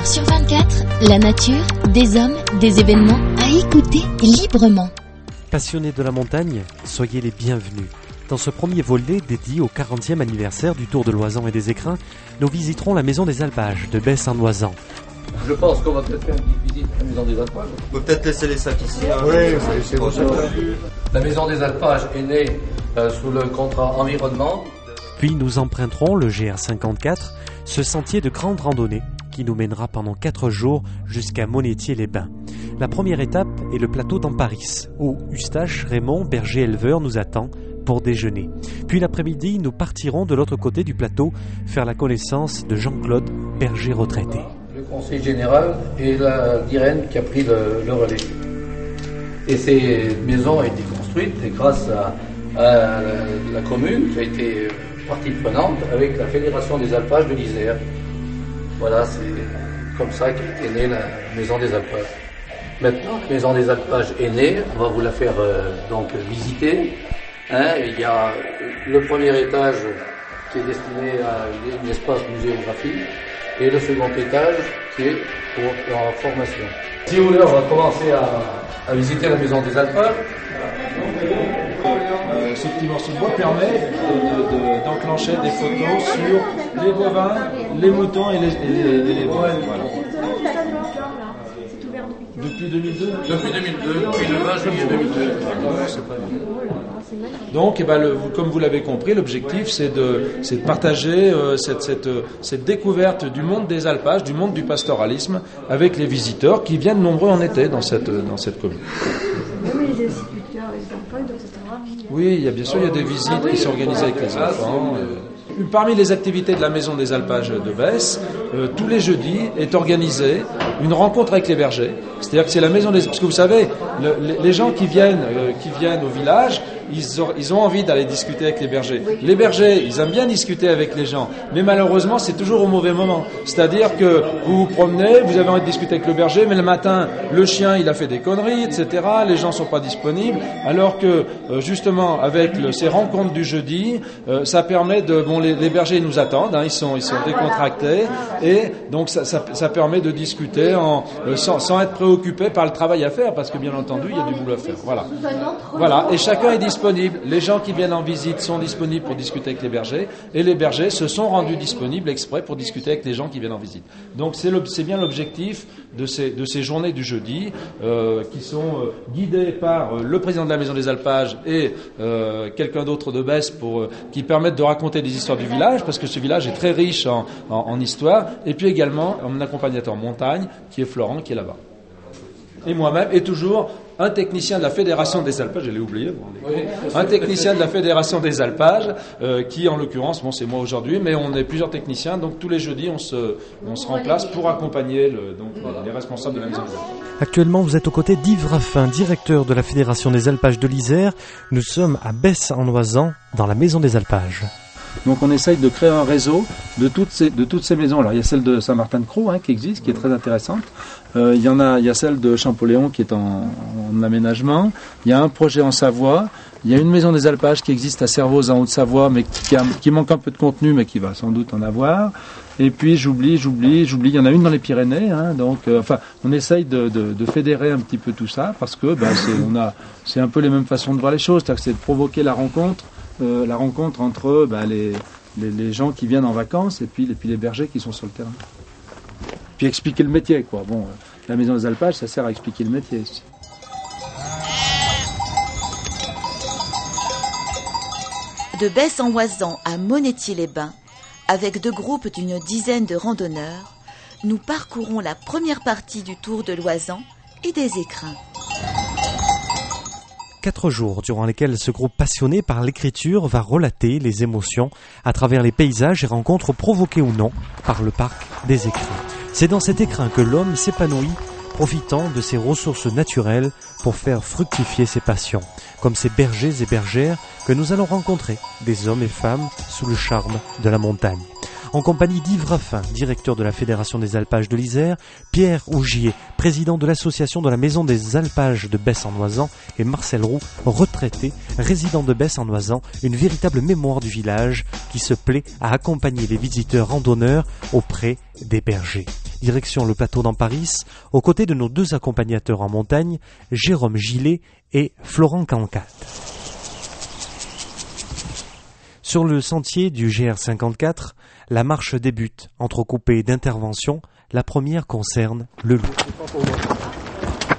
24 heures sur 24, la nature, des hommes, des événements à écouter librement. Passionnés de la montagne, soyez les bienvenus. Dans ce premier volet dédié au 40e anniversaire du Tour de l'Oisan et des Écrins, nous visiterons la maison des alpages de Besse en Oisan. Je pense qu'on va peut-être faire une petite visite à la maison des alpages. On peut peut-être laisser les sacs ici. hein. Oui, vos sacs. La maison des alpages est née euh, sous le contrat environnement. Puis nous emprunterons le GR54, ce sentier de grande randonnée qui nous mènera pendant 4 jours jusqu'à Monétier-les-Bains. La première étape est le plateau d'Amparis, où Eustache Raymond, berger éleveur, nous attend pour déjeuner. Puis l'après-midi, nous partirons de l'autre côté du plateau faire la connaissance de Jean-Claude, berger retraité. Le conseil général et la d'Irène qui a pris le, relais. Et ces maisons ont été construites et grâce à la commune qui a été partie prenante avec la Fédération des alpages de l'Isère. Voilà, c'est comme ça qu'est née la maison des alpages. Maintenant, la maison des alpages est née, on va vous la faire euh, donc visiter. Hein, il y a le premier étage qui est destiné à un espace muséographique et le second étage qui est pour la formation. Si vous voulez, on va commencer à, à visiter la maison des alpages. Euh, ce petit morceau de bois permet de- de- de- d'enclencher des photos sur les bovins, les moutons et les, et les, et les bovins. Voilà. Depuis 2002 Depuis 2002, depuis le 20 juillet 2002. Donc, eh ben, le- comme vous l'avez compris, l'objectif, c'est de, partager euh, cette, cette, euh, cette découverte du monde des alpages, du monde du pastoralisme, avec les visiteurs qui viennent nombreux en été dans cette, dans cette commune. Oui, les il y a bien sûr il y a des visites qui sont organisées avec les enfants. euh. Parmi les activités de la Maison des Alpages de Besse, euh, tous les jeudis est organisée une rencontre avec les bergers. C'est-à-dire que c'est la Maison des... Parce que vous savez, le- les, les gens qui viennent, euh, qui viennent au village, ils ont, ils ont envie d'aller discuter avec les bergers. Les bergers, ils aiment bien discuter avec les gens, mais malheureusement, c'est toujours au mauvais moment. C'est-à-dire que vous vous promenez, vous avez envie de discuter avec le berger, mais le matin, le chien, il a fait des conneries, etc. Les gens sont pas disponibles, alors que euh, justement, avec le- ces rencontres du jeudi, euh, ça permet de... Bon, les, les bergers ils nous attendent, hein, ils sont, ils sont décontractés, et donc ça, ça, ça permet de discuter en, euh, sans, sans être préoccupé par le travail à faire, parce que bien entendu, il y a du boulot à faire. Voilà. Voilà, et chacun est disponible. Les gens qui viennent en visite sont disponibles pour discuter avec les bergers, et les bergers se sont rendus disponibles exprès pour discuter avec les gens qui viennent en visite. Donc c'est bien l'objectif de ces, journées du jeudi, euh, qui sont euh, guidées par euh, le président de la Maison des Alpages et quelqu'un d'autre de Besse qui permettent de raconter des histoires du village, parce que ce village est très riche en, en, en histoire, et puis également mon accompagnateur montagne, qui est Florent, qui est là-bas. Et moi-même, et toujours un technicien de la Fédération des Alpages, je l'ai oublié, un technicien de la Fédération des Alpages, euh, qui en l'occurrence, bon c'est moi aujourd'hui, mais on est plusieurs techniciens, donc tous les jeudis on se, on se remplace pour accompagner le, donc, les responsables de la maison des Alpages. Actuellement, vous êtes aux côtés d'Yves Raffin, directeur de la Fédération des alpages de l'Isère. Nous sommes à Besse en Oisan, dans la maison des alpages. Donc on essaye de créer un réseau de toutes ces, de toutes ces maisons. Alors il y a celle de Saint-Martin-de-Croix hein, qui existe, qui est très intéressante. Euh, il y en a, il y a celle de Champoléon qui est en, en aménagement. Il y a un projet en Savoie. Il y a une maison des alpages qui existe à Servoz en Haute-Savoie, mais qui, manque un peu de contenu, mais qui va sans doute en avoir. Et puis j'oublie, j'oublie, j'oublie. Il y en a une dans les Pyrénées. Hein, donc, euh, enfin, on essaye de, fédérer un petit peu tout ça parce que ben, c'est, on a, c'est un peu les mêmes façons de voir les choses. C'est de provoquer la rencontre, euh, la rencontre entre ben, les, gens qui viennent en vacances et et puis les bergers qui sont sur le terrain. Puis expliquer le métier, quoi. Bon, euh, la maison des alpages, ça sert à expliquer le métier. aussi. De Besse en Oisan à Monétier-les-Bains, avec deux groupes d'une dizaine de randonneurs, nous parcourons la première partie du tour de l'Oisan et des écrins. Quatre jours durant lesquels ce groupe passionné par l'écriture va relater les émotions à travers les paysages et rencontres provoquées ou non par le parc des écrins. C'est dans cet écrin que l'homme s'épanouit, profitant de ses ressources naturelles pour faire fructifier ses passions, comme ces bergers et bergères que nous allons rencontrer, des hommes et femmes sous le charme de la montagne. En compagnie d'Yves Raffin, directeur de la Fédération des alpages de l'Isère, Pierre Augier, président de l'association de la Maison des alpages de Besse-en-Oisan, et Marcel Roux, retraité, résident de Besse-en-Oisan, une véritable mémoire du village qui se plaît à accompagner les visiteurs randonneurs auprès des bergers. Direction le plateau d'Amparis, aux côtés de nos deux accompagnateurs en montagne, Jérôme Gillet et Florent Cancat. Sur le sentier du GR54, la marche débute, entrecoupée d'interventions. La première concerne le loup.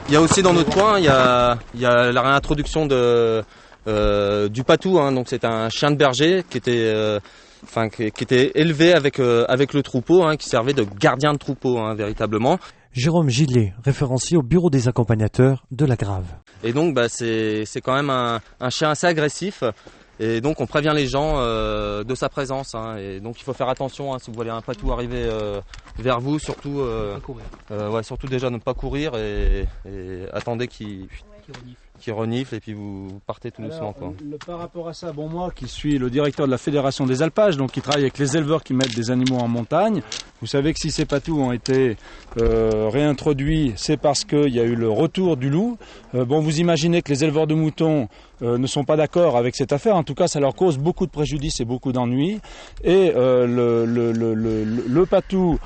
Il y a aussi dans notre coin, il y a, la réintroduction euh, du patou. hein. donc c'est un chien de berger qui était, euh, enfin qui, qui était élevé avec euh, avec le troupeau, hein, qui servait de gardien de troupeau hein, véritablement. Jérôme Gillet, référencié au bureau des accompagnateurs de la Grave. Et donc bah, c'est c'est quand même un, un chien assez agressif. Et donc on prévient les gens euh, de sa présence. hein. et donc il faut faire attention hein, si vous voyez un patou arriver euh, vers vous, surtout, euh, euh, ouais, surtout déjà ne pas courir et, et attendez qu'il qu'il renifle et puis vous, vous partez tout doucement. Alors, Quoi. le- par rapport à ça, bon moi qui suis le directeur de la Fédération des alpages, donc qui travaille avec les éleveurs qui mettent des animaux en montagne, vous savez que si ces patous ont été euh, réintroduits, c'est parce qu'il y a eu le retour du loup. Euh, bon, vous imaginez que les éleveurs de moutons euh, ne sont pas d'accord avec cette affaire. En tout cas, ça leur cause beaucoup de préjudices et beaucoup d'ennuis. Et le, le, le, le, le- le patou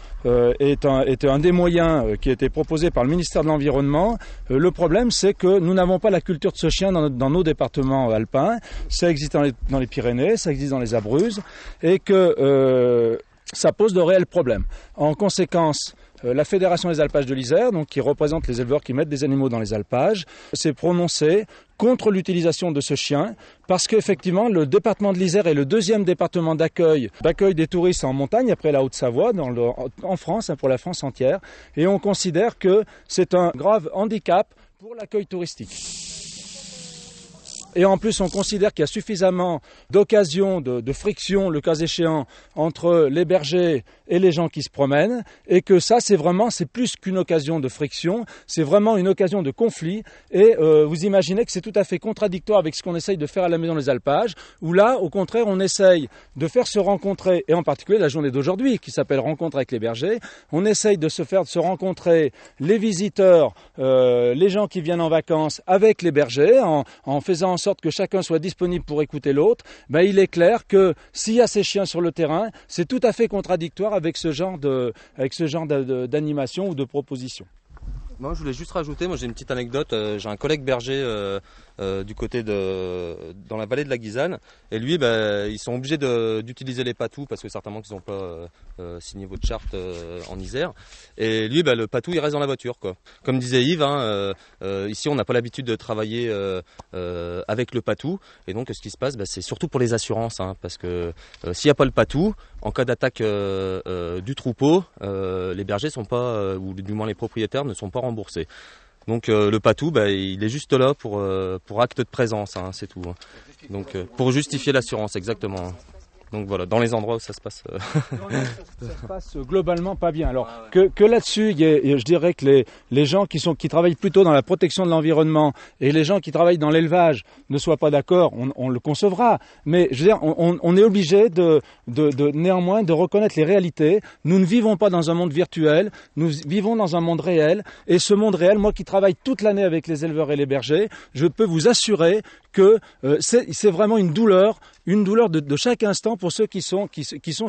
est, un, est un des moyens euh, qui été proposé par le ministère de l'Environnement. Euh, le problème, c'est que nous n'avons pas la culture de ce chien dans, nos départements alpins. Ça existe dans les, dans les Pyrénées, ça existe dans les Abruzzes, et que euh, ça pose de réels problèmes. En conséquence, euh, la Fédération des alpages de l'Isère, qui représente les éleveurs qui mettent des animaux dans les alpages, s'est prononcée contre l'utilisation de ce chien parce qu'effectivement le département de l'Isère est le deuxième département d'accueil d'accueil des touristes en montagne après la Haute-Savoie en France hein, pour la France entière et on considère que c'est un grave handicap pour l'accueil touristique. Et en plus, on considère qu'il y a suffisamment d'occasions, de, de friction, le cas échéant, entre les bergers et les gens qui se promènent, et que ça, c'est vraiment, c'est plus qu'une occasion de friction, c'est vraiment une occasion de conflit. Et euh, vous imaginez que c'est tout à fait contradictoire avec ce qu'on essaye de faire à la Maison des Alpages, où là, au contraire, on essaye de faire se rencontrer, et en particulier la journée d'aujourd'hui, qui s'appelle Rencontre avec les bergers, on essaye de se faire de se rencontrer les visiteurs, euh, les gens qui viennent en vacances avec les bergers, en, en faisant sorte que chacun soit disponible pour écouter l'autre, ben, il est clair que s'il y a ces chiens sur le terrain, c'est tout à fait contradictoire avec ce genre d'animation ou de proposition. Moi, je voulais juste rajouter, moi j'ai une petite anecdote. euh, j'ai un collègue berger euh, euh, du côté de, dans la vallée de la Guisane, et lui, bah, ils sont obligés d'utiliser les patous parce que certainement qu'ils n'ont pas euh, euh, signé votre charte en Isère. Et lui, bah, le patou, il reste dans la voiture, quoi. Comme disait Yves, hein, ici on n'a pas l'habitude de travailler avec le patou, et donc ce qui se passe, bah, c'est surtout pour les assurances, hein, parce que s'il n'y a pas le patou, en cas d'attaque du troupeau, les bergers sont pas, ou du moins les propriétaires ne sont pas remboursés. Donc euh, le patou, bah, il est juste là pour, euh, pour acte de présence, hein, c'est tout. hein. Donc euh, pour justifier l'assurance, exactement. Donc voilà, dans les endroits où ça se passe. euh, ça se passe globalement pas bien. Alors que, que là-dessus, je dirais que les, les gens qui, sont, qui travaillent plutôt dans la protection de l'environnement et les gens qui travaillent dans l'élevage ne soient pas d'accord, on, on le concevra. Mais je veux dire, on, on- on est obligé de, de, de néanmoins de reconnaître les réalités. Nous ne vivons pas dans un monde virtuel, nous vivons dans un monde réel. Et ce monde réel, moi qui travaille toute l'année avec les éleveurs et les bergers, je peux vous assurer que euh, c'est vraiment une douleur, une douleur de, chaque instant pour ceux qui sont,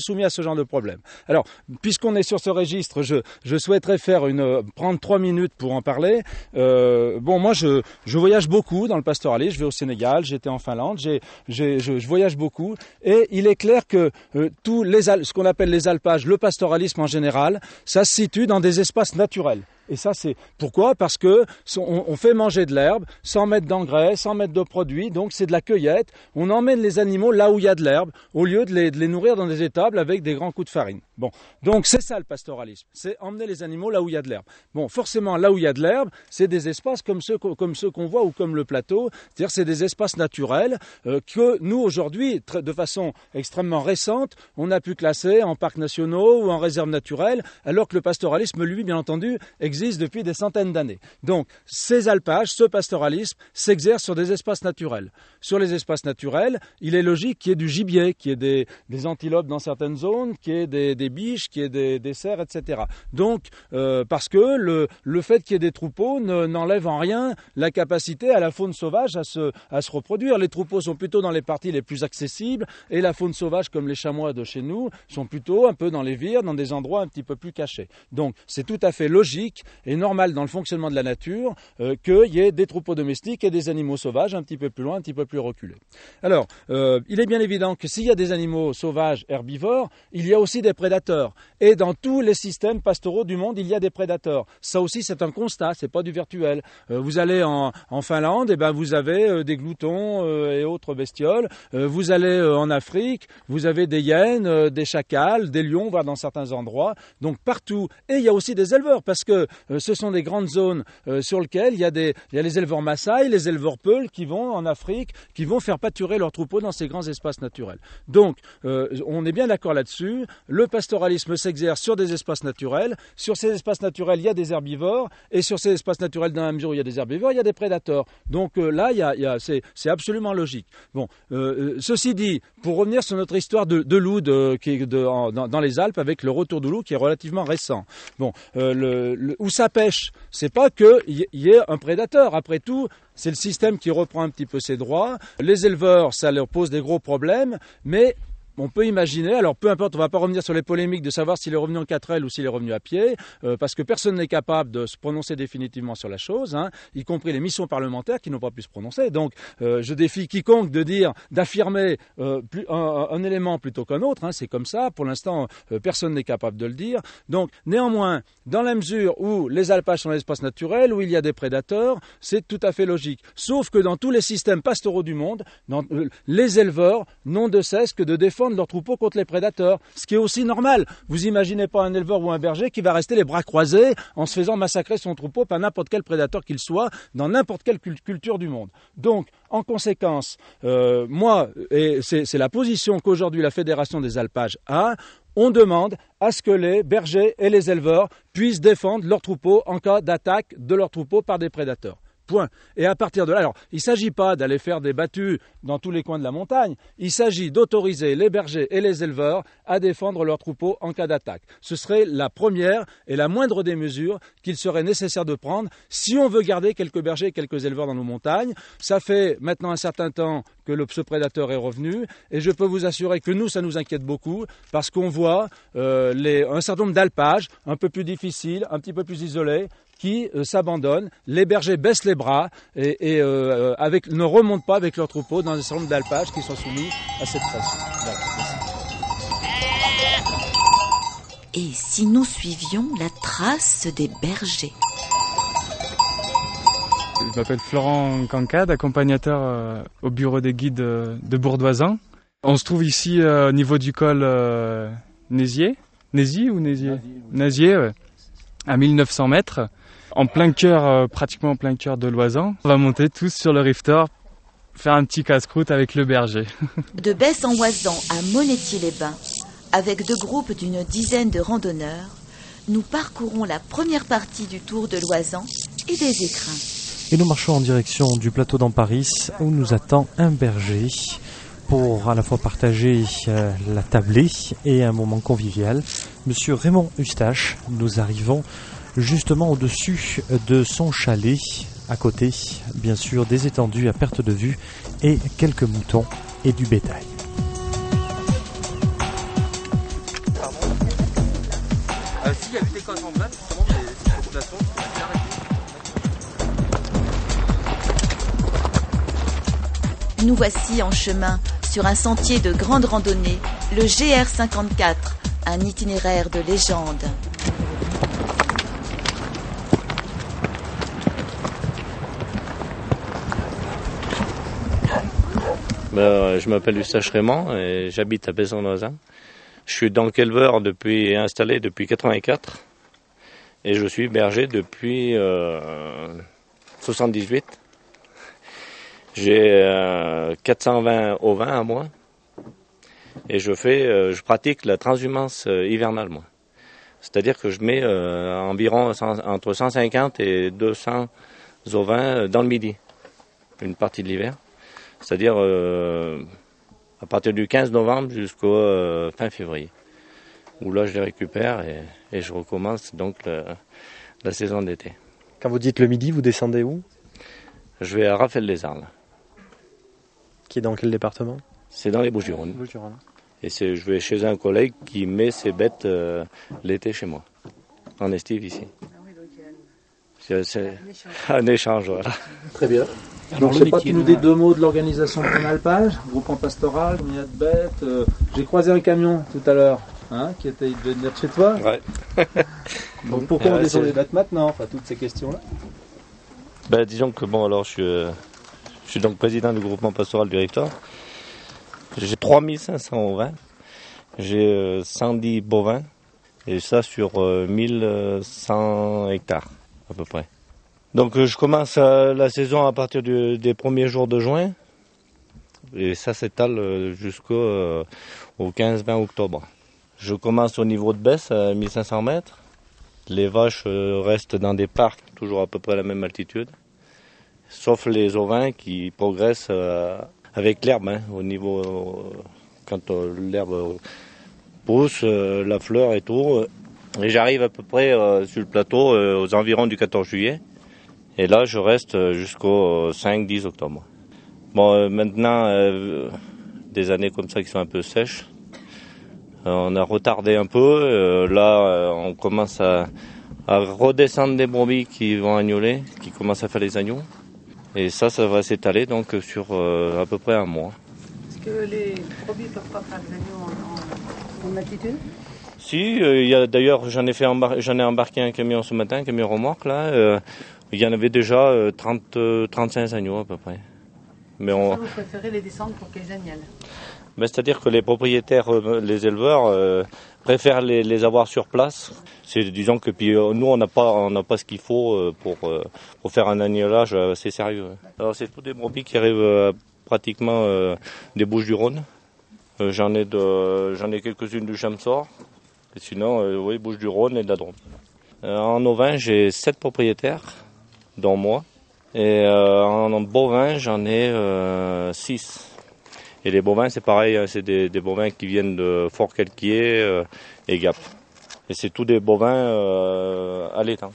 soumis à ce genre de problème. Alors, puisqu'on est sur ce registre, je, souhaiterais faire euh, prendre trois minutes pour en parler. Euh, bon, moi, je, voyage beaucoup dans le pastoralisme. Je vais au Sénégal, j'étais en Finlande, je, voyage beaucoup. Et il est clair que ce qu'on appelle les alpages, le pastoralisme en général, ça se situe dans des espaces naturels. Et ça, c'est pourquoi? Parce que on fait manger de l'herbe sans mettre d'engrais, sans mettre de produits. Donc, c'est de la cueillette. On emmène les animaux là où il y a de l'herbe, au lieu de les, de les nourrir dans des étables avec des grands coups de farine. Bon, donc c'est ça le pastoralisme. C'est emmener les animaux là où il y a de l'herbe. Bon, forcément, là où il y a de l'herbe, c'est des espaces comme ceux comme ceux qu'on voit ou comme le plateau. C'est-à-dire, c'est des espaces naturels euh, que nous aujourd'hui, de façon extrêmement récente, on a pu classer en parcs nationaux ou en réserves naturelles, alors que le pastoralisme, lui, bien entendu, existe depuis des centaines d'années. Donc, ces alpages, ce pastoralisme, s'exerce sur des espaces naturels. Sur les espaces naturels, il est logique qu'il y ait du gibier, qu'il y ait des, antilopes dans certaines zones, qu'il y ait des biches, qu'il y ait des, des cerfs, etc. Donc, euh, parce que le, le fait qu'il y ait des troupeaux n'enlève en rien la capacité à la faune sauvage à se, à se reproduire. Les troupeaux sont plutôt dans les parties les plus accessibles et la faune sauvage, comme les chamois de chez nous, sont plutôt un peu dans les vires, dans des endroits un petit peu plus cachés. Donc, c'est tout à fait logique et normal dans le fonctionnement de la nature euh, qu'il y ait des troupeaux domestiques et des animaux sauvages un petit peu plus loin, un petit peu plus reculés. Alors, euh, il est bien évident que s'il y a des animaux sauvages herbivores, il y a aussi des prédateurs. Et dans tous les systèmes pastoraux du monde, il y a des prédateurs. Ça aussi, c'est un constat, c'est pas du virtuel. Euh, vous allez en, Finlande, et eh ben vous avez euh, des gloutons et autres bestioles. vous allez en Afrique, vous avez des hyènes, des chacals, des lions, voire dans certains endroits. Donc partout. Et il y a aussi des éleveurs, parce que ce sont des grandes zones sur lesquelles il y, a des, y a les éleveurs Maasai, les éleveurs Peuls qui vont en Afrique, qui vont faire pâturer leurs troupeaux dans ces grands espaces naturels. Donc, euh, on est bien d'accord là-dessus. Le pastoralisme s'exerce sur des espaces naturels. Sur ces espaces naturels, il y a des herbivores. Et sur ces espaces naturels, dans la mesure où il y a des herbivores, il y a des prédateurs. Donc euh, là, c'est, absolument logique. Bon, euh, ceci dit, pour revenir sur notre histoire de, loup dans, les Alpes, avec le retour du loup qui est relativement récent. Bon, où ça pêche, c'est pas qu'il y ait un prédateur. Après tout, c'est le système qui reprend un petit peu ses droits. Les éleveurs, ça leur pose des gros problèmes, mais on peut imaginer, alors peu importe, on ne va pas revenir sur les polémiques de savoir s'il est revenu en 4L ou s'il est revenu à pied, euh, parce que personne n'est capable de se prononcer définitivement sur la chose, hein, y compris les missions parlementaires qui n'ont pas pu se prononcer. Donc euh, je défie quiconque de dire, d'affirmer euh, un, élément plutôt qu'un autre, hein, c'est comme ça, pour l'instant personne n'est capable de le dire. Donc néanmoins, dans la mesure où les alpages sont l'espace naturel, où il y a des prédateurs, c'est tout à fait logique. Sauf que dans tous les systèmes pastoraux du monde, les éleveurs n'ont de cesse que de défendre de leurs troupeaux contre les prédateurs, ce qui est aussi normal. Vous imaginez pas un éleveur ou un berger qui va rester les bras croisés en se faisant massacrer son troupeau par n'importe quel prédateur qu'il soit dans n'importe quelle culture du monde. Donc, en conséquence, euh, moi, et c'est la position qu'aujourd'hui la Fédération des alpages a, on demande à ce que les bergers et les éleveurs puissent défendre leurs troupeaux en cas d'attaque de leurs troupeaux par des prédateurs. Point. Et à partir de là, alors, il ne s'agit pas d'aller faire des battues dans tous les coins de la montagne, il s'agit d'autoriser les bergers et les éleveurs à défendre leurs troupeaux en cas d'attaque. Ce serait la première et la moindre des mesures qu'il serait nécessaire de prendre si on veut garder quelques bergers et quelques éleveurs dans nos montagnes. Ça fait maintenant un certain temps que le, ce prédateur est revenu et je peux vous assurer que nous, ça nous inquiète beaucoup parce qu'on voit euh, un certain nombre d'alpages un peu plus difficiles, un petit peu plus isolés, qui euh, s'abandonnent, les bergers baissent les bras et, euh, ne remontent pas avec leurs troupeaux dans un certain nombre d'alpages qui sont soumis à cette pression. Et si nous suivions la trace des bergers? Je m'appelle Florent Cancade, accompagnateur euh, au bureau des guides de Bourdoisin. On se trouve ici au niveau du col Nézier. Nézier ou Nézier Nézier, à 1900 mètres en plein cœur, euh, pratiquement en plein cœur de Loisan. On va monter tous sur le rifter, faire un petit casse-croûte avec le berger. de Besse en Oisan à Monétier-les-Bains, avec deux groupes d'une dizaine de randonneurs, nous parcourons la première partie du tour de Loisan et des écrins. Et nous marchons en direction du plateau d'Amparis où nous attend un berger pour à la fois partager euh, la tablée et un moment convivial. Monsieur Raymond Eustache, nous arrivons justement au-dessus de son chalet, à côté, bien sûr, des étendues à perte de vue et quelques moutons et du bétail. Nous voici en chemin sur un sentier de grande randonnée, le GR54, un itinéraire de légende. Je m'appelle Eustache Raymond et j'habite à Besson-Noisin. Je suis donc éleveur depuis installé depuis 84 et je suis berger depuis 78. Euh, J'ai 420 euh, ovins à moi et je fais, euh, je pratique la transhumance hivernale moi. C'est-à-dire que je mets environ entre 150 et 200 ovins dans le midi, une partie de l'hiver c'est-à-dire euh, à partir du 15 novembre jusqu'au euh, fin février. où là je les récupère et, et je recommence donc le- la saison d'été. Quand vous dites le midi, vous descendez où? Je vais à Raphaël-les-Arles. Qui est dans quel département? C'est dans les Bouches-du-Rhône. Et c'est, je vais chez un collègue qui met ses bêtes euh, l'été chez moi, en estive ici. C'est, c'est un échange, voilà. Très bien. Alors, je sais pas, tu nous dis deux mots de l'organisation de ton alpage, groupement pastoral, combien de bêtes euh, J'ai croisé un camion tout à l'heure, hein, qui était, devait venir de chez toi. Ouais. Donc pourquoi Ouais, on descend c'est- les bêtes maintenant Enfin, toutes ces questions-là. Ben, disons que bon, alors je suis, euh, je suis donc président du groupement pastoral du Rictor. J'ai 3500 ovins, j'ai euh, 110 bovins, et ça sur euh, 1100 hectares à peu près. Donc euh, je commence euh, la saison à partir des premiers jours de juin, et ça s'étale euh, jusqu'au euh, au 15-20 octobre. Je commence au niveau de baisse à 1500 mètres. Les vaches restent dans des parcs, toujours à peu près à la même altitude, sauf les ovins qui progressent avec l'herbe. hein, au niveau, quand l'herbe pousse, la fleur et tout. et j'arrive à peu près sur le plateau aux environs du 14 juillet. Et là, je reste euh, jusqu'au 5-10 octobre. Bon, euh, maintenant, euh, des années comme ça qui sont un peu sèches, euh, on a retardé un peu. euh, là, euh, on commence à, à redescendre des brebis qui vont agnoler, qui commencent à faire les agneaux. Et ça, ça va s'étaler donc sur euh, à peu près un mois. Est-ce que les brebis ne peuvent pas faire des agneaux en, en, en altitude? Si, euh, il y a d'ailleurs, j'en ai fait j'en ai embarqué un camion ce matin, un camion remorque là. Euh, il y en avait déjà euh, 30, euh, 35 agneaux à peu près. Mais on, Ça, vous préférez les descendre pour qu'ils agnellent Ben, C'est-à-dire que les propriétaires, euh, les éleveurs, euh, préfèrent les, les avoir sur place. C'est disons que puis euh, nous on n'a pas on n'a pas ce qu'il faut euh, pour euh, pour faire un agnelage assez sérieux. Alors c'est tous des brebis qui arrivent euh, pratiquement euh, des Bouches du Rhône. Euh, j'en ai de j'en ai quelques-unes du Chamsor. Et sinon euh, oui Bouches du Rhône et de la Drôme. Euh, en ovin j'ai sept propriétaires, dont moi. Et euh, en bovin j'en ai euh, six. Et les bovins, c'est pareil, hein, c'est des, des bovins qui viennent de Fort-Calquier euh, et Gap. Et c'est tous des bovins euh, à l'étang,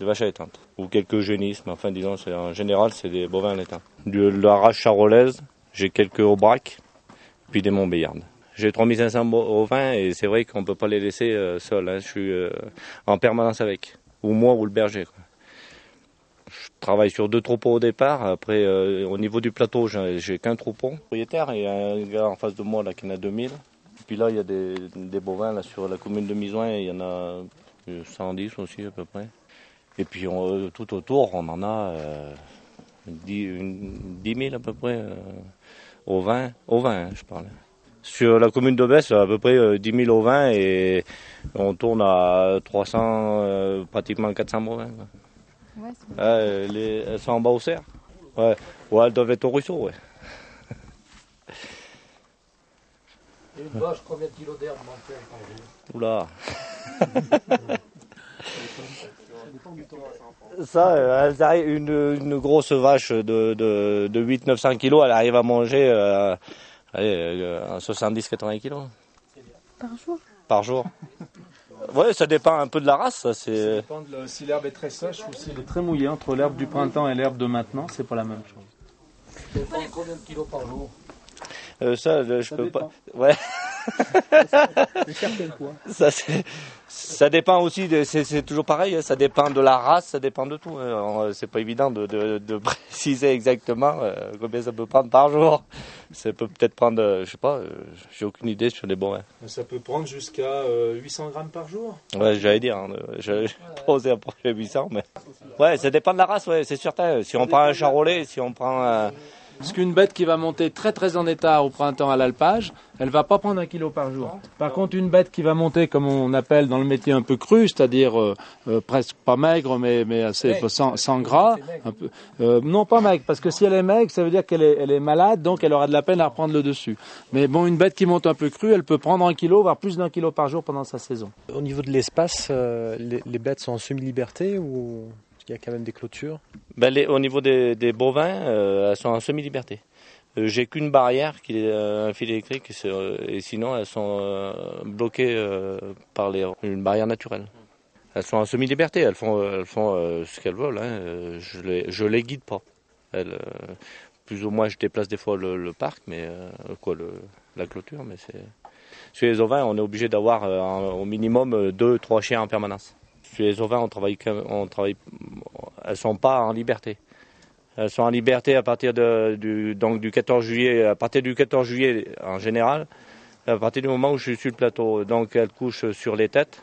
des vaches étante. Ou quelques génisses, mais enfin disons, en général, c'est des bovins à l'étang. De la race charolaise, j'ai quelques aubrac, puis des montbéliardes. J'ai 3500 bo- ovins et c'est vrai qu'on ne peut pas les laisser euh, seuls. hein. Je suis euh, en permanence avec, ou moi ou le berger. quoi. Travaille sur deux troupeaux au départ. Après, euh, au niveau du plateau, j'ai qu'un troupeau propriétaire et un gars en face de moi qui en a 2000. Puis là, il y a des, bovins là sur la commune de Misoin, il y en a euh, 110 aussi à peu près. Et puis euh, tout autour, on en a euh, 10, une- 10 000 à peu près euh, au vin, au vin, hein, je parle. Sur la commune de Besse, à peu près euh, 10 000 au vin et on tourne à 300, euh, pratiquement 400 bovins. Ouais, euh, les, elles sont en bas au cerf. Ouais. ouais, elles doivent être au ruisseau, ouais. Et une vache, combien de kilos d'herbe mensuelle par jour? Oula. Ça, euh, elles arrivent- une, une grosse vache de, de, de 800-900 kilos, elle arrive à manger euh, allez, euh, 70-80 kilos Par jour? Par jour. Ouais, ça dépend un peu de la race. Ça, Ça c'est... dépend de le- si l'herbe est très sèche ou si elle est très mouillée. Entre l'herbe du printemps et l'herbe de maintenant, c'est pas la même chose. Ça dépend combien de kilos par jour Euh, ça, je, je Ça peux dépend. pas. Ouais. Ça, c'est- ça dépend aussi, c'est toujours pareil, hein, ça dépend de la race, ça dépend de tout. hein. C'est pas évident de, de- de préciser exactement euh, combien ça peut prendre par jour. Ça peut peut-être prendre, euh, je sais pas, euh, j'ai aucune idée sur les bovins. Ça peut prendre jusqu'à 800 grammes par jour? Ouais, j'allais dire, hein, j'allais pas osé approcher 800, mais. Ouais, ça dépend de la race, ouais, c'est certain. Si on prend un charolais, si on prend un. Parce qu'une bête qui va monter très très en état au printemps à l'alpage, elle va pas prendre un kilo par jour. Par contre, une bête qui va monter comme on appelle dans le métier un peu cru, c'est-à-dire euh, euh, presque pas maigre mais, mais assez sans, sans gras, un peu, euh, non pas maigre, parce que si elle est maigre, ça veut dire qu'elle est, elle est malade, donc elle aura de la peine à reprendre le dessus. Mais bon, une bête qui monte un peu crue, elle peut prendre un kilo, voire plus d'un kilo par jour pendant sa saison. Au niveau de l'espace, euh, les, les bêtes sont en semi-liberté ou il y a quand même des clôtures Ben, au niveau des, bovins, euh, elles sont en semi-liberté. Euh, J'ai qu'une barrière, qui est euh, un fil électrique, et, sinon elles sont bloquées par les, une barrière naturelle. Elles sont en semi-liberté, elles font, ce qu'elles veulent. Hein. Je les, les guide pas. Plus ou moins, je déplace des fois le, parc, mais quoi, le, la clôture, mais c'est. Sur les ovins, on est obligé d'avoir au minimum euh, deux, trois chiens en permanence. Les ovins, on travaille, elles sont pas en liberté. Elles sont en liberté à partir de, du, donc du 14 juillet, à partir du 14 juillet en général, à partir du moment où je suis sur le plateau. Donc elles couchent sur les têtes.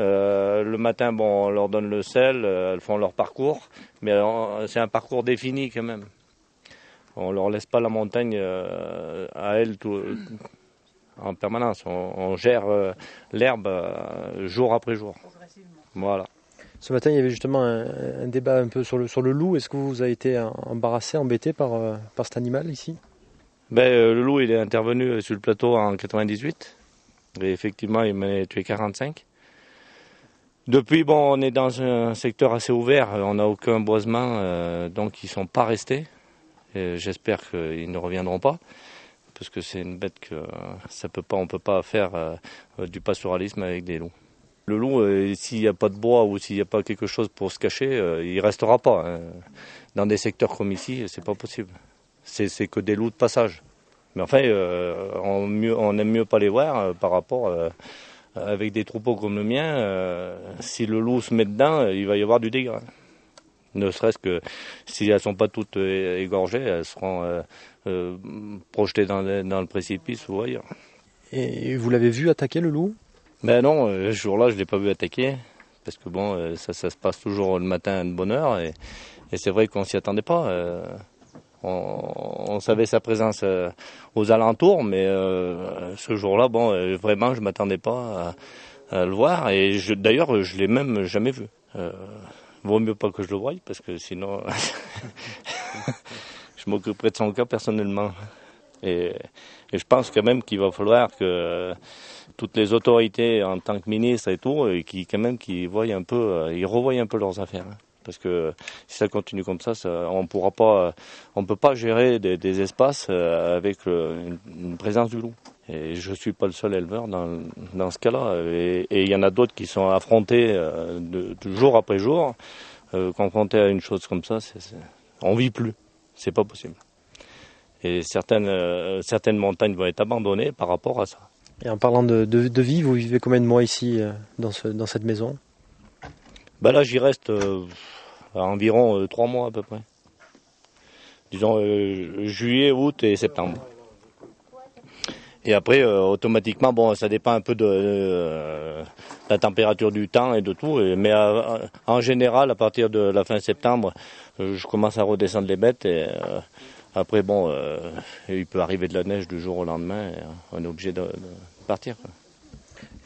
Euh, le matin, bon, on leur donne le sel, euh, elles font leur parcours, mais c'est un parcours défini quand même. On leur laisse pas la montagne euh, à elles en permanence. On, gère l'herbe jour après jour. Voilà. Ce matin, il y avait justement un, un débat un peu sur le, sur le loup. Est-ce que vous avez été embarrassé, embêté par, euh, par cet animal ici? Ben, euh, le loup, il est intervenu euh, sur le plateau en 98. Et effectivement, il m'a tué 45. Depuis, bon, on est dans un secteur assez ouvert. On n'a aucun boisement, euh, donc ils sont pas restés. J'espère qu'ils ne reviendront pas, parce que c'est une bête que ça peut pas, on peut pas faire euh, du pastoralisme avec des loups. Le loup, euh, s'il n'y a pas de bois ou s'il n'y a pas quelque chose pour se cacher, euh, il restera pas. hein. Dans des secteurs comme ici, c'est pas possible. C'est que des loups de passage. Mais enfin, euh, on, mieux, on aime mieux pas les voir par rapport avec des troupeaux comme le mien. si le loup se met dedans, il va y avoir du dégât. Ne serait-ce que si elles sont pas toutes égorgées, elles seront projetées dans le précipice ou ailleurs. Et vous l'avez vu attaquer le loup? Ben non, euh, ce jour-là, je l'ai pas vu attaquer. Parce que bon, euh, ça, ça se passe toujours le matin de bonne heure. Et, et c'est vrai qu'on s'y attendait pas. euh, on, on savait sa présence euh, aux alentours, mais euh, ce jour-là, bon, euh, vraiment, je m'attendais pas à, à le voir. Et d'ailleurs, je l'ai même jamais vu. Vaut mieux pas que je le voie, parce que sinon, je m'occuperai de son cas personnellement. Et, et je pense quand même qu'il va falloir que toutes les autorités en tant que ministre et tout, et qui quand même qui voient un peu, euh, ils revoient un peu leurs affaires. hein. Parce que si ça continue comme ça, ça on pourra pas, on peut pas gérer des, des espaces euh, avec le- une, présence du loup. Et je suis pas le seul éleveur dans, dans ce cas-là. Et il y en a d'autres qui sont affrontés euh, de, de jour après jour, euh, confrontés à une chose comme ça, c'est, c'est- on vit plus. C'est pas possible. Et certaines, euh, certaines montagnes vont être abandonnées par rapport à ça. Et en parlant de, de, de vie, vous vivez combien de mois ici, euh, dans, ce, dans cette maison? Bah là, j'y reste euh, environ euh, trois mois à peu près. Disons juillet, août et septembre. Et après, automatiquement, bon, ça dépend un peu de la température du temps et de tout. mais en général, à partir de la fin septembre, je commence à redescendre les bêtes. Et après, bon, euh, il peut arriver de la neige du jour au lendemain. Et, euh, on est obligé de, de partir.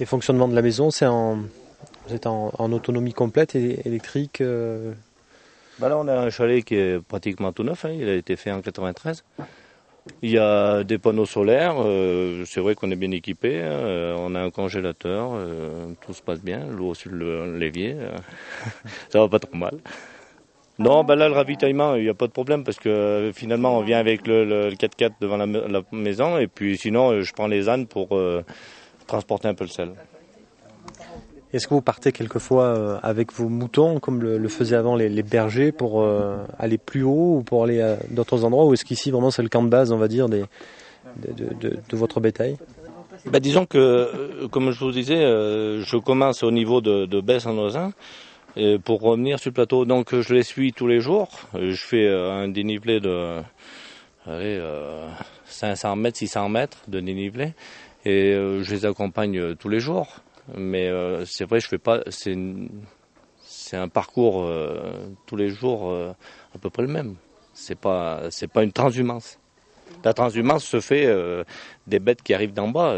Et fonctionnement de la maison, c'est en, vous êtes en, en autonomie complète et électrique euh, Bah là, on a un chalet qui est pratiquement tout neuf. hein. Il a été fait en 93. Il y a des panneaux solaires. euh, c'est vrai qu'on est bien équipé. hein. On a un congélateur. tout se passe bien. L'eau sur le l'évier. ça va pas trop mal. Non, bah là, le ravitaillement, il n'y a pas de problème parce que finalement, on vient avec le, le- le 4x4 devant la, ma- la maison et puis sinon, euh, je prends les ânes pour euh, transporter un peu le sel. Est-ce que vous partez quelquefois euh, avec vos moutons, comme le, le faisaient avant les, les bergers, pour euh, aller plus haut ou pour aller à d'autres endroits Ou est-ce qu'ici, vraiment, c'est le camp de base, on va dire, des, de, de- de- de votre bétail? Bah, disons que, comme je vous disais, je commence au niveau de, de Besse en Ozin pour revenir sur le plateau. Donc euh, je les suis tous les jours. Euh, Je fais euh, un dénivelé de allez, euh, 500 mètres, 600 mètres de dénivelé et je les accompagne tous les jours. Mais c'est vrai, je fais pas. C'est un parcours tous les jours à peu près le même. C'est pas c'est pas une transhumance. La transhumance se fait des bêtes qui arrivent d'en bas.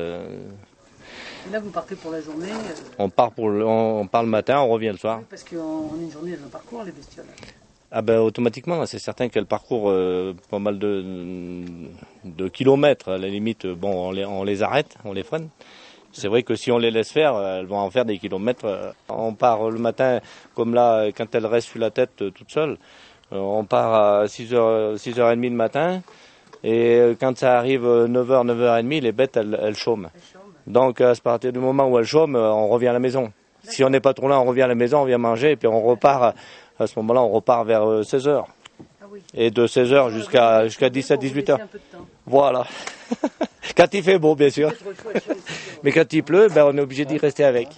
Et là, vous partez pour la journée, euh, on part pour le, on, part le matin, on revient le soir. parce qu'en en une journée, elles ont parcours, les bestioles. Ah ben automatiquement, c'est certain qu'elles parcourent euh, pas mal de, de kilomètres. À la limite, bon, on les, on les arrête, on les freine. C'est vrai que si on les laisse faire, elles vont en faire des kilomètres. Euh, On part le matin, comme là, quand elles restent sur la tête toutes seules. euh, On part à 6h, 6h30 le matin. Et quand ça arrive 9h, 9h30, les bêtes, elles, elles chôment. Donc à partir du moment où elles chôment, euh, on revient à la maison. Si on n'est pas trop là, on revient à la maison, on vient manger, et puis on repart, à ce moment-là, on repart vers 16h. Et de 16h jusqu'à jusqu'à 17, 18h. Voilà. quand il fait beau, bien sûr. Mais quand il pleut, ben, on est obligé d'y rester avec.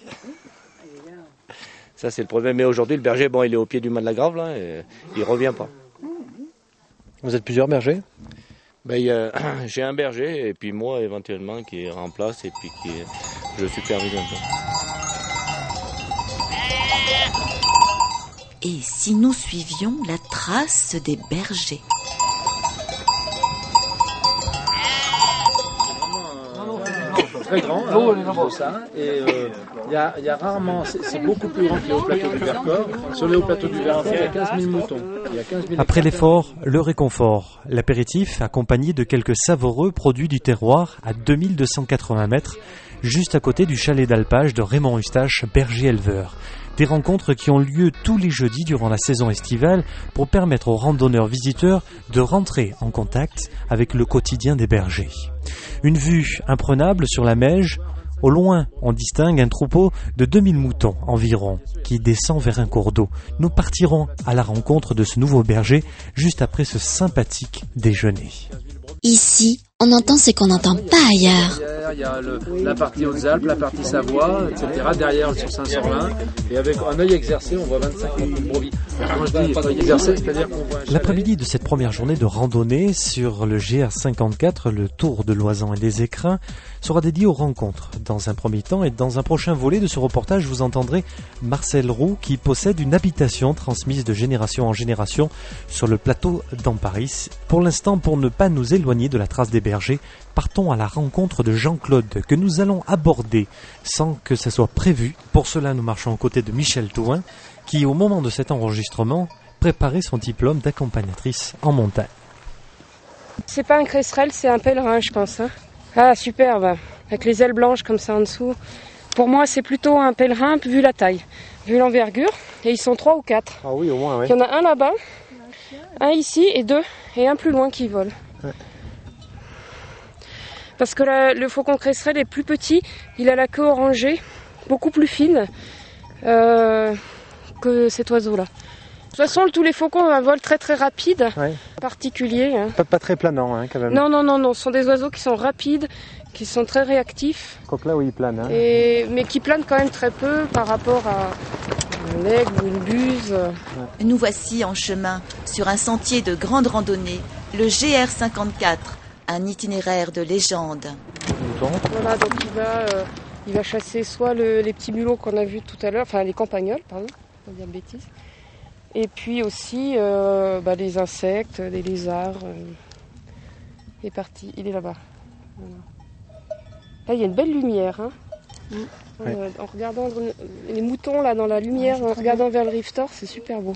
Ça, c'est le problème. Mais aujourd'hui, le berger, bon, il est au pied du mât de la grave, là, et il revient pas. Vous êtes plusieurs bergers? Ben, a- j'ai un berger, et puis moi, éventuellement, qui remplace, et puis qui je supervise un peu. Et si nous suivions la trace des bergers? Très grand, hein, ça. Et euh, il y, a, il y a rarement, c'est beaucoup plus grand que les hauts plateaux du Vercors. Sur les hauts plateaux du Vercors, il y a 15 000 moutons. Il y a 15 000 Après l'effort, le réconfort. L'apéritif accompagné de quelques savoureux produits du terroir à 2280 mètres, juste à côté du chalet d'alpage de Raymond Eustache, berger éleveur. Des rencontres qui ont lieu tous les jeudis durant la saison estivale pour permettre aux randonneurs visiteurs de rentrer en contact avec le quotidien des bergers. Une vue imprenable sur la Meige. Au loin, on distingue un troupeau de 2000 moutons environ qui descend vers un cours d'eau. Nous partirons à la rencontre de ce nouveau berger juste après ce sympathique déjeuner. Ici, on entend ce qu'on n'entend pas ailleurs. Il y a le- la partie Hautes-Alpes, la partie Savoie, etc. Derrière, sur Saint-Sorlin. Et avec un œil exercé, on voit 25 000 de brebis. Quand je dis œil exercé, c'est-à-dire qu'on voit. L'après-midi de cette première journée de randonnée sur le GR54, le Tour de Loisan et des Écrins, sera dédié aux rencontres. Dans un premier temps et dans un prochain volet de ce reportage, vous entendrez Marcel Roux qui possède une habitation transmise de génération en génération sur le plateau d'Amparis. Pour l'instant, pour ne pas nous éloigner de la trace des bergers, partons à la rencontre de Jean-Claude que nous allons aborder sans que ça soit prévu. Pour cela, nous marchons aux côtés de Michel Touin qui, au moment de cet enregistrement, préparait son diplôme d'accompagnatrice en montagne. C'est pas un cresserelle, c'est un pèlerin, je pense. hein. Ah, superbe, avec les ailes blanches comme ça en dessous. Pour moi, c'est plutôt un pèlerin vu la taille, vu l'envergure. Et ils sont trois ou quatre. Ah oui, au moins, Il y en a un là-bas, un ici et deux, et un plus loin qui vole. Parce que la- le faucon cresserelle est plus petit, il a la queue orangée, beaucoup plus fine euh, que cet oiseau-là. De toute façon, tous les faucons ont un vol très très rapide, particulier. hein. Pas, pas très planant, hein, quand même. Non, non, non, non, ce sont des oiseaux qui sont rapides, qui sont très réactifs, Quoique là, oui, il plane. hein. et, mais qui planent quand même très peu par rapport à un aigle ou une buse. Nous voici en chemin sur un sentier de grande randonnée, le GR54, un itinéraire de légende. Voilà, donc il va, euh, il va chasser soit le- les petits mulots qu'on a vus tout à l'heure, enfin les campagnols, pardon, pas dire de bêtises, et puis aussi euh, bah, les insectes, les lézards. euh, il est parti, il est là-bas. Voilà. Là, il y a une belle lumière. hein. Ouais. Euh, en regardant les moutons là dans la lumière, en regardant vers le Riftor, c'est super beau.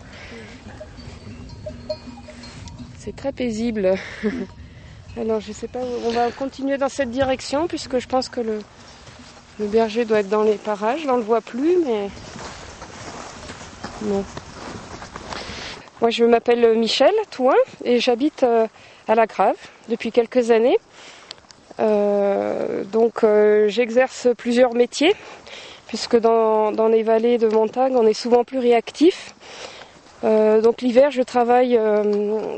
C'est très paisible. Alors je sais pas, on va continuer dans cette direction puisque je pense que le, le berger doit être dans les parages. Là on le voit plus, mais non. Moi je m'appelle Michel Touin et j'habite euh, à La Grave depuis quelques années. Euh, donc euh, j'exerce plusieurs métiers puisque dans, les vallées de montagne on est souvent plus réactif. Euh, donc l'hiver je travaille euh,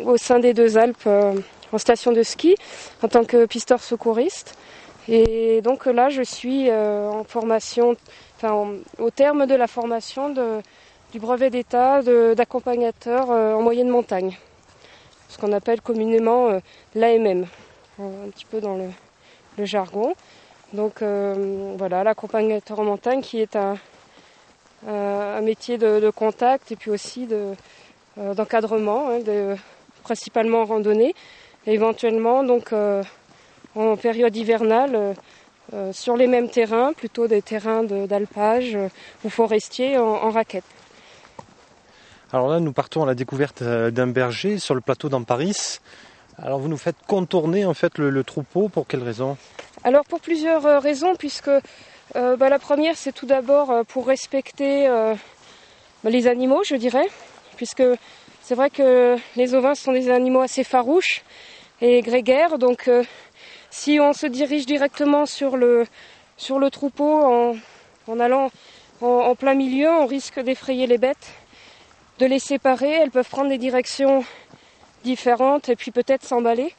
au sein des deux Alpes euh, en station de ski en tant que pisteur secouriste. Et donc là je suis euh, en formation, enfin en- au terme de la formation de- du brevet d'état d'accompagnateur euh, en moyenne montagne, ce qu'on appelle communément euh, l'AMM, un petit peu dans le, jargon. Donc euh, voilà, l'accompagnateur en montagne qui est un, métier de, contact et puis aussi de, d'encadrement, hein, principalement en randonnée, et éventuellement donc en période hivernale sur les mêmes terrains, plutôt des terrains d'alpage ou forestiers en, en raquette. Alors là, nous partons à la découverte euh, d'un berger sur le plateau d'Amparis. Alors vous nous faites contourner en fait le, troupeau pour quelle raison? Alors pour plusieurs euh, raisons, puisque euh, bah, la première c'est tout d'abord pour respecter bah, les animaux, je dirais, puisque c'est vrai que les ovins sont des animaux assez farouches, est grégaire. Donc si on se dirige directement sur le, sur le troupeau en, en allant en plein milieu, on risque d'effrayer les bêtes, de les séparer. Elles peuvent prendre des directions différentes et puis peut-être s'emballer.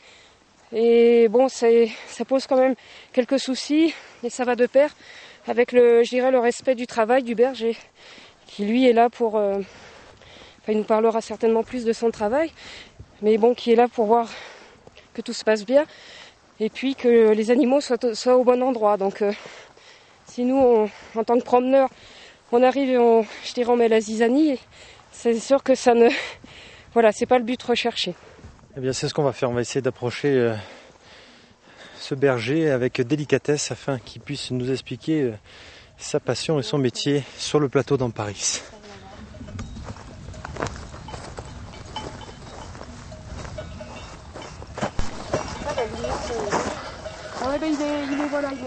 Et bon, ça pose quand même quelques soucis et ça va de pair avec le, je dirais, le respect du travail du berger, qui lui est là pour, euh, enfin, il nous parlera certainement plus de son travail, mais bon, qui est là pour voir que tout se passe bien et puis que les animaux soient, au- bon endroit. Donc, euh, si nous, en tant que promeneurs, on arrive et on, je dirais, on met la zizanie, c'est sûr que ça ne, voilà, c'est pas le but recherché. Eh bien, c'est ce qu'on va faire. On va essayer d'approcher euh, ce berger avec délicatesse afin qu'il puisse nous expliquer euh, sa passion et son métier sur le plateau d'Amparis. Ah ouais, ben, il est, il est, voilà, il est,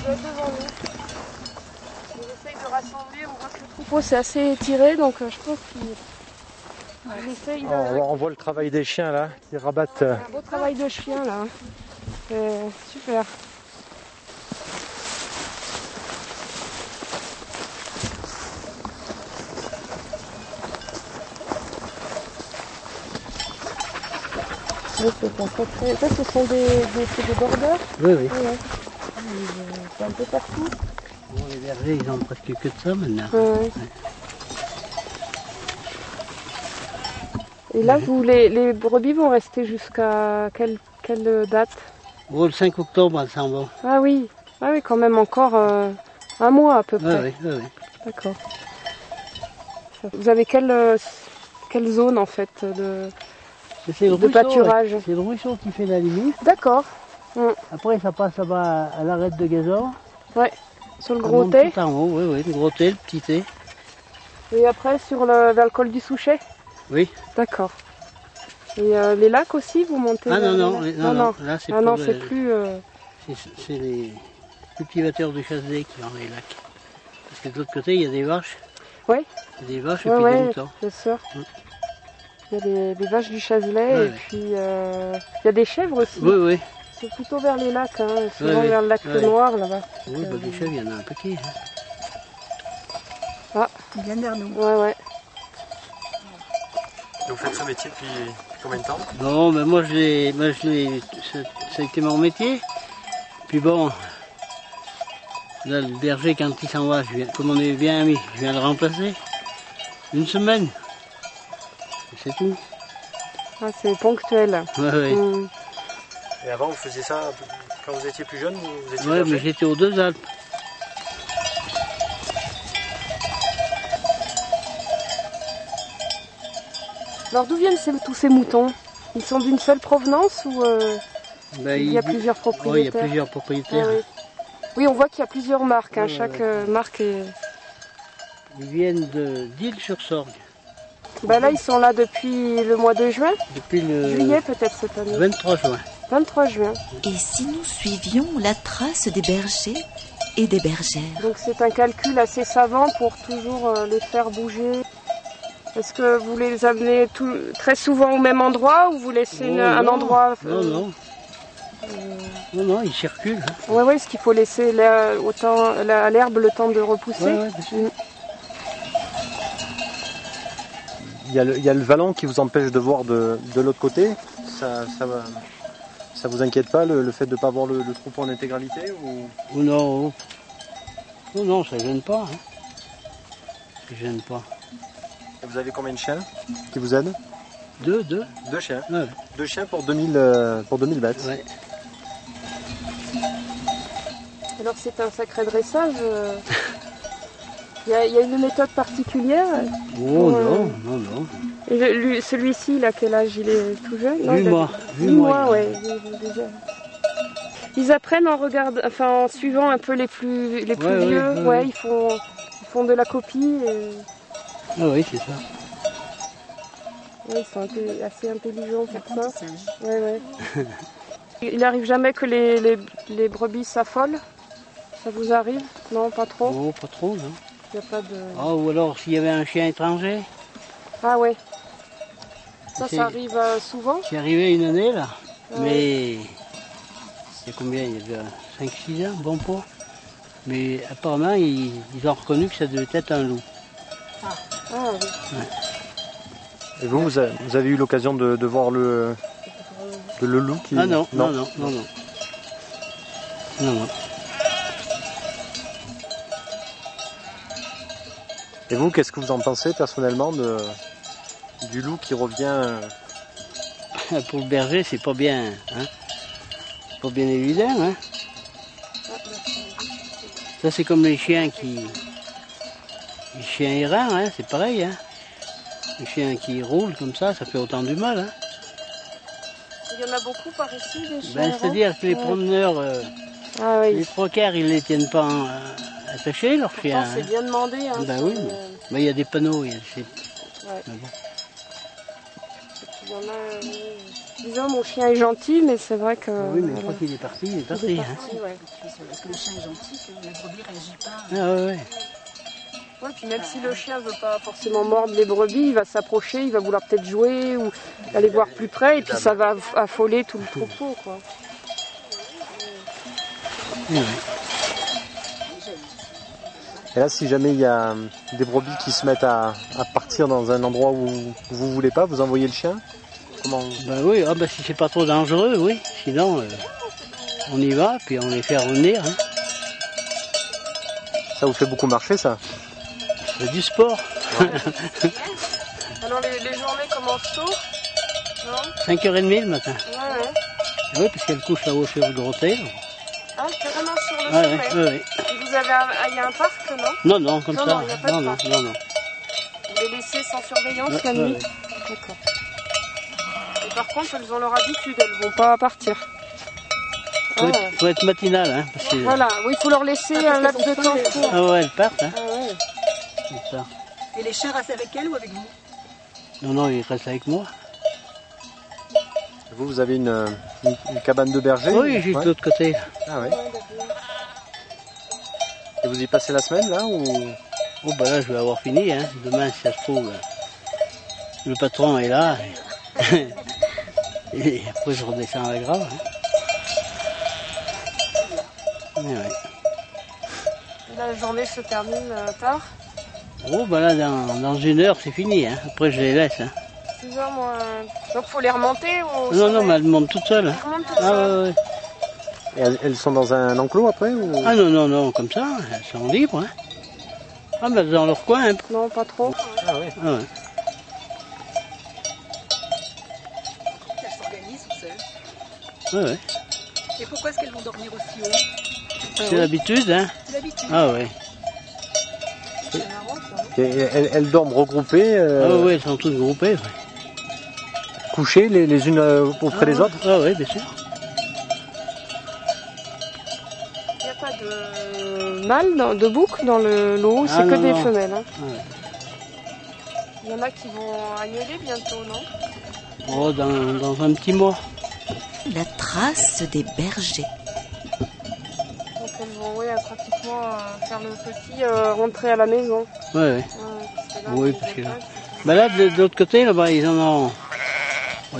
il est devant nous. Il essaye de rassembler, on voit que le troupeau c'est assez étiré, donc euh, je pense qu'il il essaye de... On, on voit le travail des chiens là qui rabattent. euh, Un beau travail de chien là. hein. Euh, super. C'est très- Ça, ce sont des, des, des bordeurs Oui, oui. Ouais, ouais. C'est un peu partout. Bon, les bergers, ils ont presque que de ça maintenant. Ouais. Et là, vous, les, les brebis vont rester jusqu'à quelle, quelle date? Le 5 octobre, elles s'en vont. Ah oui, ah oui, quand même encore euh, un mois à peu près. oui, oui. oui. D'accord. Vous avez quelle, euh, quelle zone en fait de, le de ruisseau, pâturage? C'est le ruisseau qui fait la limite. D'accord. Après, ça passe là-bas à l'arête de gazon. Ouais, sur le Ça gros thé. tout en haut, oui, oui, le gros le petit thé. Et après sur le, vers le col du Souchet Oui. D'accord. Et euh, les lacs aussi, vous montez Ah non, les non, lacs non, non, là, c'est ah non, c'est plus. euh, C'est les cultivateurs de Chasselet qui ont les lacs. Parce que de l'autre côté, il y a des vaches. Oui. Il y a des vaches Ouais, et puis ouais, des moutons. bien sûr. Il y a les vaches du Chazelet Ouais, et puis euh, il y a des chèvres aussi. Oui, oui. C'est plutôt vers les lacs, hein, souvent Ouais, vers le lac Ouais. Noir là-bas. Oui, bah, des chèvres, il y en a un paquet. hein. Ah, Il vient vers nous. ouais, ouais. Vous faites ce métier depuis combien de temps? Bon, ben moi, je l'ai, moi, je l'ai, ça, ça a été mon métier. Puis bon, là, le berger, quand il s'en va, je viens, comme on est bien amis, je viens le remplacer. Une semaine. Et C'est tout. Ah, c'est ponctuel. Ouais, ouais. Mm. Et avant, vous faisiez ça quand vous étiez plus jeune vous étiez berger mais j'étais aux deux Alpes. Alors d'où viennent ces- tous ces moutons? Ils sont d'une seule provenance ou euh, Ben, il y a il- plusieurs propriétaires il y a plusieurs propriétaires. Ah oui. Oui, on voit qu'il y a plusieurs marques. hein, Ouais, Chaque euh, marque est. Ils viennent de d'Île-sur-Sorgue. Bah là, ils sont là depuis le mois de juin. Depuis le Juillet peut-être cette année. 23 juin. 23 juin. Et si nous suivions la trace des bergers et des bergères Donc c'est un calcul assez savant pour toujours euh, les faire bouger. Est-ce que vous les amenez tout- très souvent au même endroit ou vous laissez une- un non. endroit Non, non. Non, non, ils circulent. hein. Oui, oui, parce qu'il faut laisser autant, la- l'herbe le temps de repousser. Ouais, ouais, bien sûr. Il y, a le, il y a le vallon qui vous empêche de voir de, de l'autre côté. Ça, ça, va- ça vous inquiète pas le, le fait de ne pas voir le, le troupeau en intégralité ou... Ou non. Non, non, ça gêne pas. Hein. Ça gêne pas. Vous avez combien de chiens qui vous aident? Deux, deux. Deux chiens. Ouais. Deux chiens pour 2000, euh, pour 2000 bêtes. Ouais. Alors c'est un sacré dressage. euh. Il y, a, il y a une méthode particulière. Oh Ouais. non, non, non. Celui-ci, il a quel âge? Il est tout jeune non, Huit il a- mois. Huit Huit mois, ouais. Ils apprennent en regard, enfin en suivant un peu les plus, les plus Ouais, vieux. ouais, Ouais, ouais. ils font, ils font de la copie. Et... Ah oui, c'est ça. Ouais, ils sont assez intelligents pour ça. Ouais, ouais. Il arrive jamais que les, les, les brebis s'affolent? Ça vous arrive? Non, pas trop? Oh, pas trop, non. Il y a pas de... Ah, ou alors s'il y avait un chien étranger. Ah ouais. Ça, ça arrive euh, souvent C'est arrivé une année là, Ouais. mais c'est combien? Il y a 5-6 ans, bon pot. Mais apparemment, ils, ils ont reconnu que ça devait être un loup. Ah, oui. Et vous, vous avez, vous avez eu l'occasion de, de voir le, de le loup qui... Ah non, non, non, non, non. Non, non. Et vous, qu'est-ce que vous en pensez personnellement de, du loup qui revient euh, Pour le berger, c'est pas bien, hein. C'est pas bien évident, hein. Ça, c'est comme les chiens qui. Les chiens errants, hein, c'est pareil, hein. Les chiens qui roulent comme ça, ça fait autant du mal, hein. Il y en a beaucoup par ici, des chiens Ben, errants C'est-à-dire que les promeneurs, euh, Ah oui. les trois quarts, ils les tiennent pas euh, attachés, leurs chiens. Pourtant, c'est hein. bien demandé. Hein, Ben sur oui, mais ben, il y a des panneaux, il y a c'est- Ouais. mais bon. Il y en a, euh, disons, mon chien est gentil, mais c'est vrai que. Oui, mais une voilà. fois qu'il est parti, il est Il est parti. hein. ouais. Parce que le chien est gentil, que la brebis réagit pas. Ah ouais, ouais. Ouais, puis même si le chien veut pas forcément mordre les brebis, il va s'approcher, il va vouloir peut-être jouer ou aller voir plus près, et puis ça va aff- affoler tout le troupeau, quoi. Et là, si jamais il y a euh, des brebis qui se mettent à, à partir dans un endroit où vous voulez pas, vous envoyez le chien Comment Ben oui, ah ben si c'est pas trop dangereux, oui. Sinon, euh, on y va, puis on les fait revenir. Hein. Ça vous fait beaucoup marcher, ça? C'est du sport. Alors les, les journées commencent tôt Non? 5h30 le matin. Ouais, ouais. Oui, parce qu'elle couche là-haut sur le gros tail. Ah, carrément sur le Ouais, sommet. ouais, ouais, vous avez un, ah, il y a un parc, non? Non, non, comme Non, ça. non, il y a pas de non, non, parc. non, non. Vous les laissez sans surveillance Ouais, la ouais, nuit? ouais. D'accord. Et par contre, elles ont leur habitude, elles vont pas partir. Faut, Ah. faut être matinal, hein, parce que... Voilà, oui, il faut leur laisser un laps de temps. Ah ouais, elles partent, hein. Ah ouais. comme ça. Et les chiens restent avec elle ou avec vous? Non, non, ils restent avec moi. Vous, vous avez une, une- une cabane de berger Oui, juste de l'autre côté. Ah ouais. Et vous y passez la semaine, là ou... Oh, bah là, je vais avoir fini, hein. Demain, si ça se trouve, euh, le patron est là. Et après, je redescends à la grave. hein. Mais ouais. La journée se termine euh, tard? Oh, bah là, dans, dans une heure, c'est fini. Hein. Après, je les laisse. Hein. 6 heures moins. Donc faut les remonter ou Non, non, mais elles montent toutes seules. hein. Elles remontent toutes Ah, seules. ouais, ouais. Et elles, sont dans un enclos après ou... Ah, non, non, non, comme ça, elles sont libres. Hein. Ah, bah, dans leur coin. Hein. Non, pas trop. Ah ouais. Ah, ouais. Elles s'organisent toutes seules. Ouais, ouais. Et pourquoi est-ce qu'elles vont dormir aussi haut C'est l'habitude, hein. C'est l'habitude. Ah, ouais. C'est marrant ça. Et elles, elles dorment regroupées, euh, Ah, ouais, elles sont toutes groupées. Ouais. couchées les, les unes euh, auprès des Ah, autres? Ah, ouais, bien sûr. Il n'y a pas de mâle, dans- de bouc dans le lot, c'est Ah, que non, des non. femelles. hein. Ouais. Il y en a qui vont annuler bientôt, non? Oh, dans, dans un petit mois. La trace des bergers. Donc elles vont ouais, pratiquement euh, faire le petit euh, rentrer à la maison. Ouais, parce là, Oui, parce que- pas- Bah là, de, de l'autre côté, là-bas, ils en ont,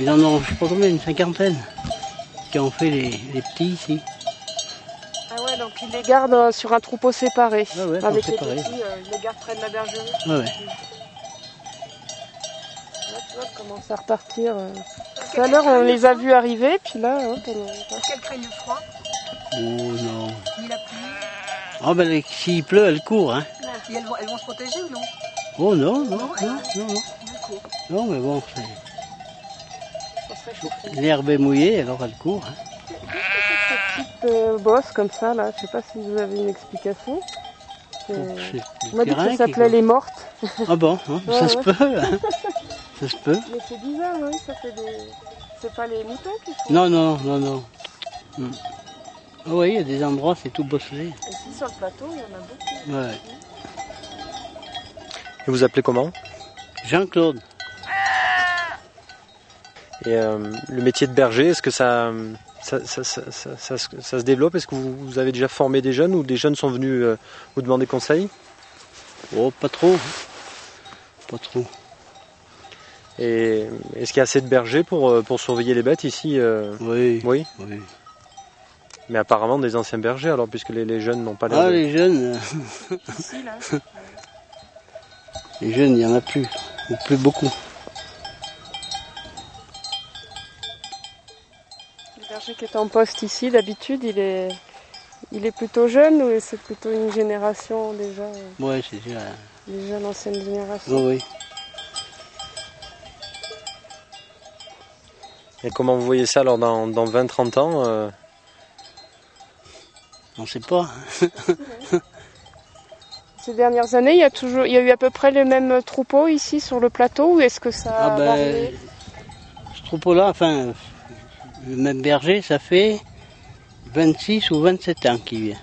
ils en ont, je sais pas combien, une cinquantaine, qui ont fait les, les petits ici. Ah ils les gardent euh, sur un troupeau séparé. Ouais, ouais, avec les séparé. petits, euh, ils les gardent près de la bergerie. Ouais, ouais. Là, tu vois, commence à repartir. euh. Tout à l'heure, on les a vus arriver, puis là, hop, on Est-ce qu'elles craignent le froid? Oh non. Ni la pluie Ah ben, les- s'il pleut, elles courent, hein. Et elles vont, elles vont se protéger ou non? Oh non, non, non, non, non. D'accord. Non, mais bon, c'est- l'herbe est mouillée, alors elles courent. Hein. Cette petite euh, bosse comme ça, là, je sais pas si vous avez une explication. C'est On m'a dit que ça s'appelait les mortes. Ah bon, hein, Ouais, ça se peut, hein. ça se peut. Mais c'est bizarre, oui, ça fait des. C'est pas les moutons qui font. Non, non, non, non. Hmm. Ah oui, il y a des endroits, c'est tout bosselé. Ici sur le plateau, il y en a beaucoup. Ouais. Et vous appelez comment? Jean-Claude. Et euh, le métier de berger, est-ce que ça, ça, ça, ça, ça- ça se- ça se développe Est-ce que vous, vous avez déjà formé des jeunes ou des jeunes sont venus euh, vous demander conseil? Oh, pas trop. Pas trop. Et est-ce qu'il y a assez de bergers pour, euh, pour surveiller les bêtes ici euh? Oui. Oui Oui. Mais apparemment des anciens bergers alors, puisque les, les jeunes n'ont pas l'air Ah, de- les jeunes. les jeunes, il n'y en a plus. Ou plus beaucoup. Berger qui est en poste ici, d'habitude, il est, il est plutôt jeune ou c'est plutôt une génération déjà, euh, Ouais, c'est déjà. déjà l'ancienne génération Oui, oui. Et comment vous voyez ça alors dans, dans 20-30 ans euh, On ne sait pas. Ces dernières années, il y, a toujours, il y a eu à peu près les mêmes troupeaux ici sur le plateau ou est-ce que ça a Ah ben, varié? ce troupeau-là, enfin, le même berger, ça fait 26 ou 27 ans qu'il vient.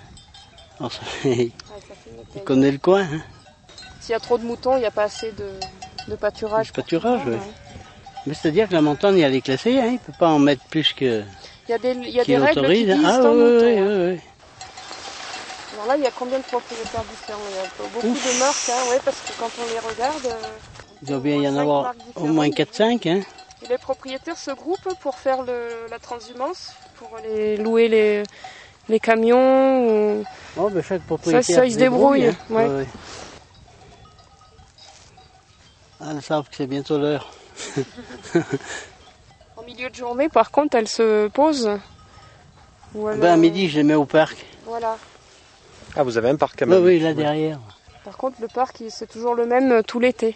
Alors, ça fait- il connaît le coin. Hein. S'il y a trop de moutons, il n'y a pas assez de, de pâturage. Pâturage, oui. Mais c'est-à-dire que la montagne, elle est classée, hein, il ne peut pas en mettre plus que Il y a des, y a des règles qui autorise. disent Ah en oui, mouton, oui, hein. oui. Alors là, il y a combien de propriétaires différents? Il y a beaucoup de marques, hein, ouais, parce que quand on les regarde, euh, Il doit bien y en avoir au moins différentes. 4-5. Hein. Et les propriétaires se groupent pour faire le- la transhumance, pour les louer les, les camions. ou- Oh, ben, chaque propriétaire ça, ils se débrouillent. hein. ouais. Ouais, ouais. Ah, ils savent que c'est bientôt l'heure. En milieu de journée, par contre, elles se posent. Elles, Ben, à midi, je les mets au parc. Voilà. Ah, vous avez un parc quand Oui, même oui, là derrière. Par contre, le parc, c'est toujours le même euh, tout l'été.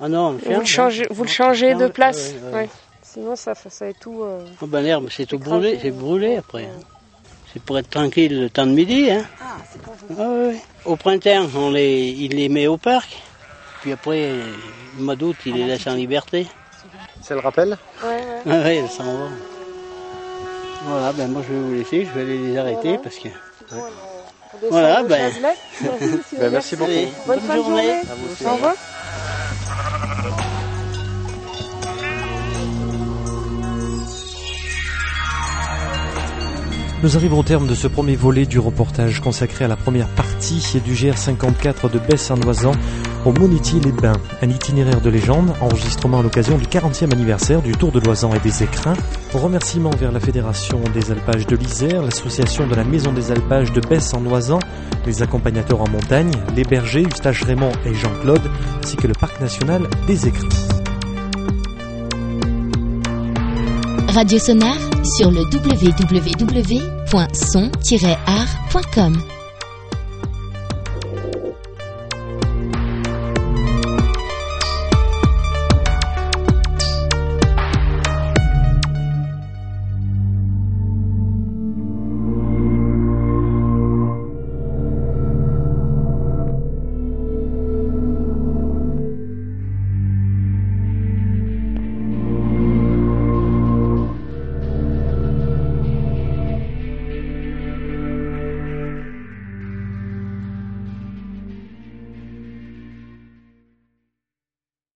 Ah non, Vous le changez, hein. vous le changez de place. ouais, ouais. Sinon, ça, fait- ça est tout. euh, Oh, ben, l'herbe, c'est tout brûlé, c'est brûlé après. C'est pour être tranquille le temps de midi. Hein. Ah, c'est pas Ah, ouais, ouais. Au printemps, on les, il les met au parc. Puis après, le mois d'août, il les laisse en liberté. C'est le rappel Ouais, ouais. Ah ouais, s'en vont. Voilà, ben moi je vais vous laisser, je vais aller les arrêter Voilà. parce que. Descend Voilà, ben. Ben, merci beaucoup. Bonne, bonne journée. journée. À vous aussi. Au revoir. Nous arrivons au terme de ce premier volet du reportage consacré à la première partie du GR54 de Besse-en-Oisan au Monetier-les-Bains. Un itinéraire de légende, enregistrement à l'occasion du 40e anniversaire du Tour de l'Oisan et des Écrins. Remerciements vers la Fédération des Alpages de l'Isère, l'association de la Maison des Alpages de Besse-en-Oisan, les accompagnateurs en montagne, les bergers Eustache Raymond et Jean-Claude, ainsi que le Parc national des Écrins. Radio Sonar sur le www.son-art.com.